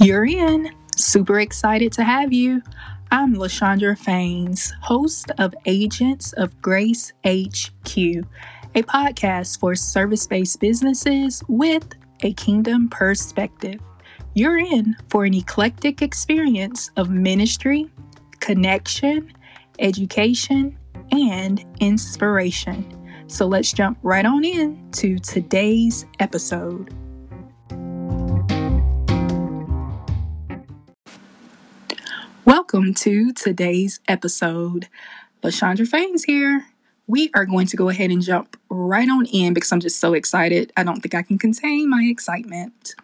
You're in. Super excited to have you. I'm LaShondra Faines, host of Agents of Grace HQ, a podcast for service based businesses with a kingdom perspective. You're in for an eclectic experience of ministry, connection, education, and inspiration. So let's jump right on in to today's episode. Welcome to today's episode. LaShondra Faines here. We are going to go ahead and jump right on in because I'm just so excited. I don't think I can contain my excitement.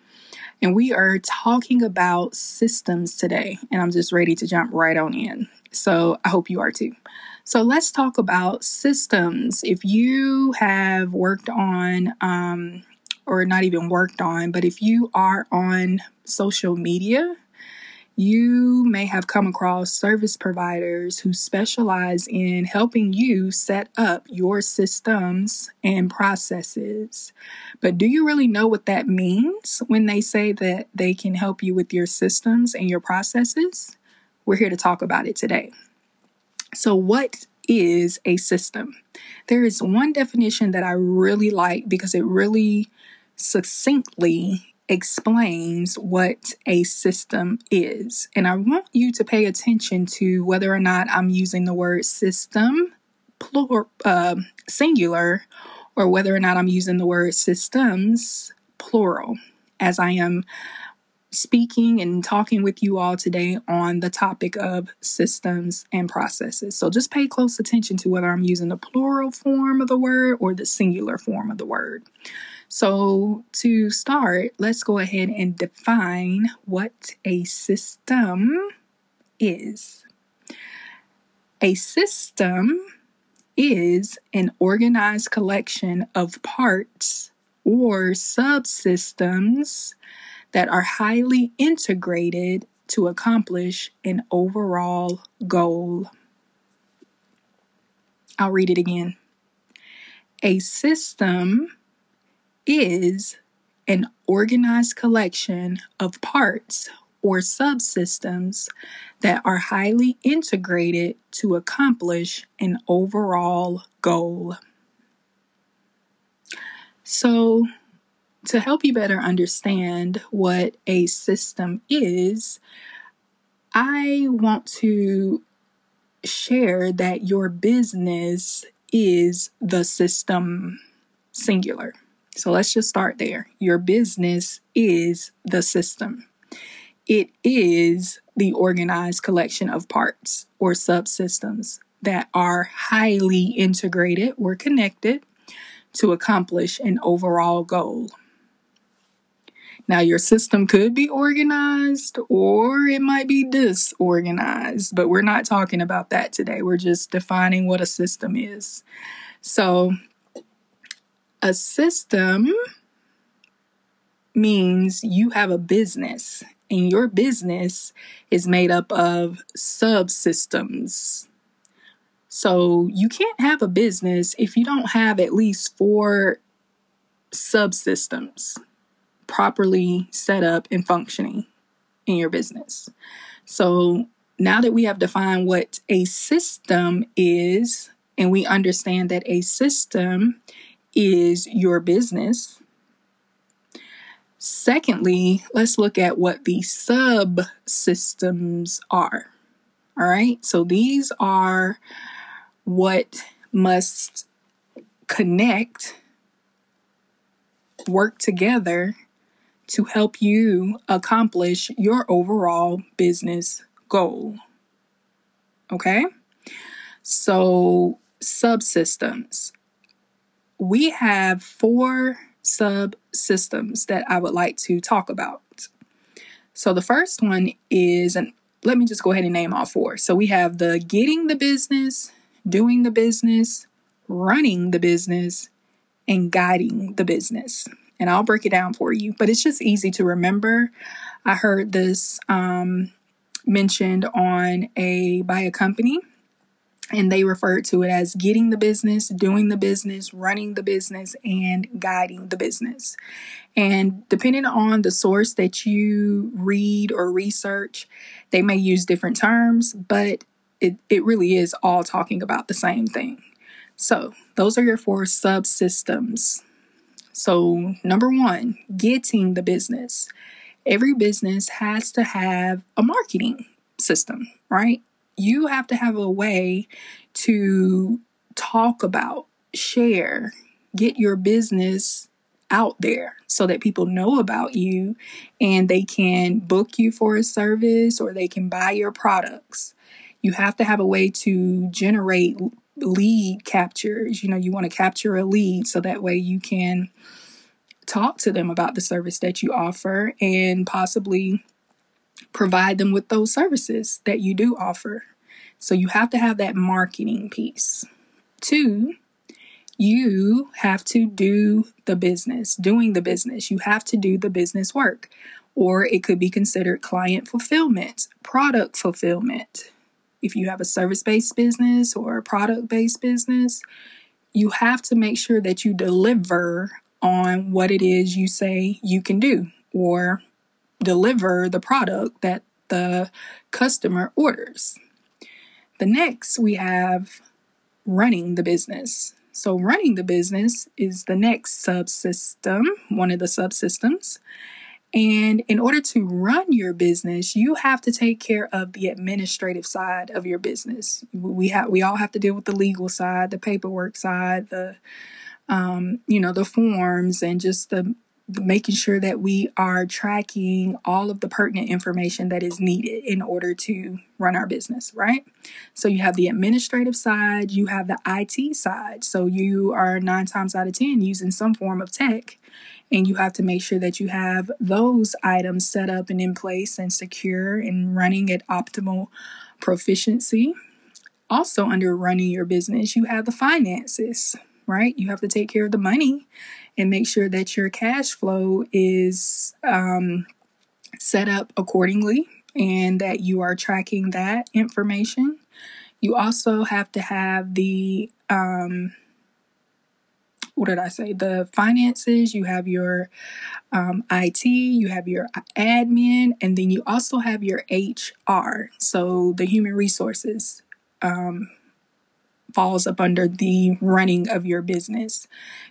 And we are talking about systems today, and I'm just ready to jump right on in. So I hope you are too. So let's talk about systems. If you have worked on, um, or not even worked on, but if you are on social media, you may have come across service providers who specialize in helping you set up your systems and processes. But do you really know what that means when they say that they can help you with your systems and your processes? We're here to talk about it today. So, what is a system? There is one definition that I really like because it really succinctly explains what a system is. And I want you to pay attention to whether or not I'm using the word system, plural, uh, singular, or whether or not I'm using the word systems, plural, as I am speaking and talking with you all today on the topic of systems and processes. So just pay close attention to whether I'm using the plural form of the word or the singular form of the word. So, to start, let's go ahead and define what a system is. A system is an organized collection of parts or subsystems that are highly integrated to accomplish an overall goal. I'll read it again. A system is an organized collection of parts or subsystems that are highly integrated to accomplish an overall goal. So, to help you better understand what a system is, I want to share that your business is the system singular. So let's just start there. Your business is the system. It is the organized collection of parts or subsystems that are highly integrated or connected to accomplish an overall goal. Now, your system could be organized or it might be disorganized, but we're not talking about that today. We're just defining what a system is. So, a system means you have a business, and your business is made up of subsystems. So you can't have a business if you don't have at least four subsystems properly set up and functioning in your business. So now that we have defined what a system is, and we understand that a system is your business. Secondly, let's look at what the subsystems are. All right, so these are what must connect, work together to help you accomplish your overall business goal. Okay, so subsystems we have four subsystems that I would like to talk about. So the first one is, and let me just go ahead and name all four. So we have the getting the business, doing the business, running the business, and guiding the business. And I'll break it down for you, but it's just easy to remember. I heard this um, mentioned on a by a company and they refer to it as getting the business, doing the business, running the business, and guiding the business. And depending on the source that you read or research, they may use different terms, but it, it really is all talking about the same thing. So, those are your four subsystems. So, number one, getting the business. Every business has to have a marketing system, right? You have to have a way to talk about, share, get your business out there so that people know about you and they can book you for a service or they can buy your products. You have to have a way to generate lead captures. You know, you want to capture a lead so that way you can talk to them about the service that you offer and possibly provide them with those services that you do offer. So you have to have that marketing piece. Two, you have to do the business, doing the business. You have to do the business work. Or it could be considered client fulfillment, product fulfillment. If you have a service based business or a product based business, you have to make sure that you deliver on what it is you say you can do or deliver the product that the customer orders. The next, we have running the business. So, running the business is the next subsystem, one of the subsystems. And in order to run your business, you have to take care of the administrative side of your business. We have we all have to deal with the legal side, the paperwork side, the um, you know, the forms and just the making sure that we are tracking all of the pertinent information that is needed in order to run our business, right? So you have the administrative side, you have the IT side. So you are nine times out of 10 using some form of tech, and you have to make sure that you have those items set up and in place and secure and running at optimal proficiency. Also, under running your business, you have the finances, right? You have to take care of the money and make sure that your cash flow is um, set up accordingly and that you are tracking that information. You also have to have the, um, what did I say? The finances, you have your um, IT, you have your admin, and then you also have your HR, so the human resources. Um, falls up under the running of your business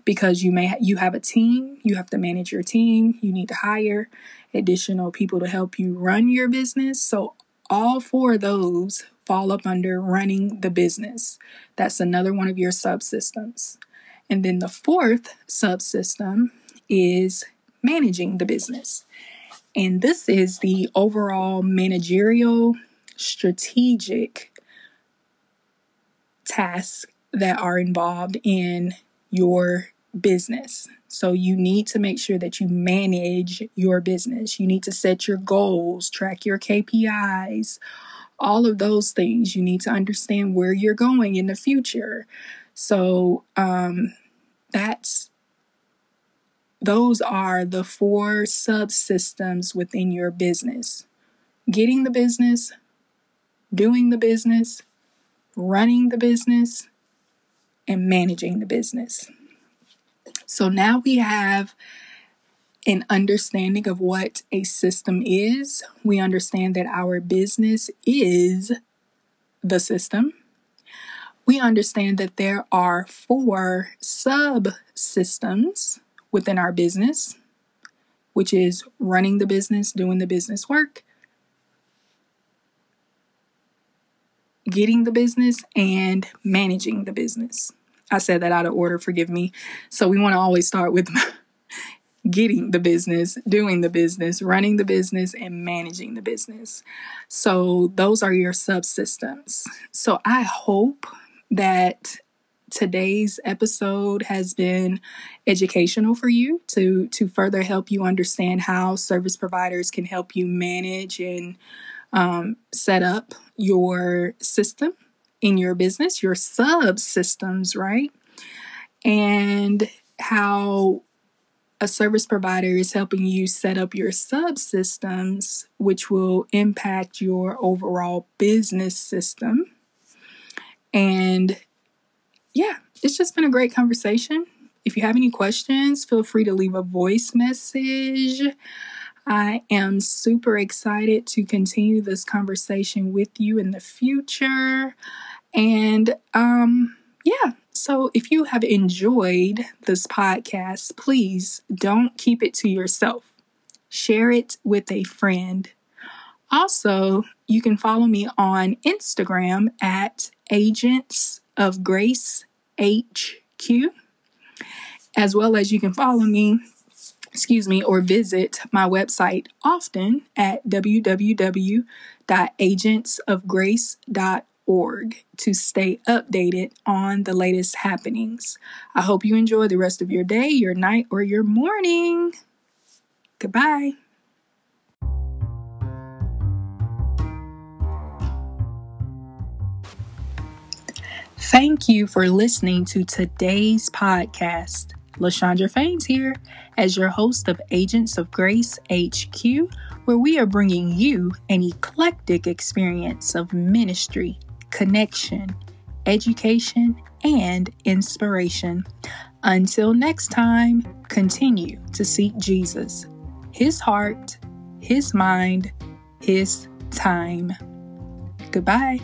because you may ha- you have a team you have to manage your team you need to hire additional people to help you run your business. So all four of those fall up under running the business. That's another one of your subsystems. And then the fourth subsystem is managing the business. And this is the overall managerial strategic tasks that are involved in your business. So you need to make sure that you manage your business. You need to set your goals, track your KPIs, all of those things. You need to understand where you're going in the future. So um, that's those are the four subsystems within your business getting the business, doing the business, running the business, and managing the business. So now we have an understanding of what a system is. We understand that our business is the system. We understand that there are four subsystems within our business, which is running the business, doing the business work, getting the business and managing the business. I said that out of order, forgive me. So we want to always start with getting the business, doing the business, running the business, and managing the business. So those are your subsystems. So I hope that today's episode has been educational for you to to further help you understand how service providers can help you manage and um, set up your system in your business, your subsystems, right? And how a service provider is helping you set up your subsystems, which will impact your overall business system. And yeah, it's just been a great conversation. If you have any questions, feel free to leave a voice message. I am super excited to continue this conversation with you in the future. And um yeah, so if you have enjoyed this podcast, please don't keep it to yourself. Share it with a friend. Also, you can follow me on Instagram at Agents of Grace HQ, as well as you can follow me, excuse me, or visit my website often at www.agentsofgrace.org to stay updated on the latest happenings. I hope you enjoy the rest of your day, your night, or your morning. Goodbye. Thank you for listening to today's podcast. LaShondra Faines here as your host of Agents of Grace HQ, where we are bringing you an eclectic experience of ministry, connection, education, and inspiration. Until next time, continue to seek Jesus, His heart, His mind, His time. Goodbye.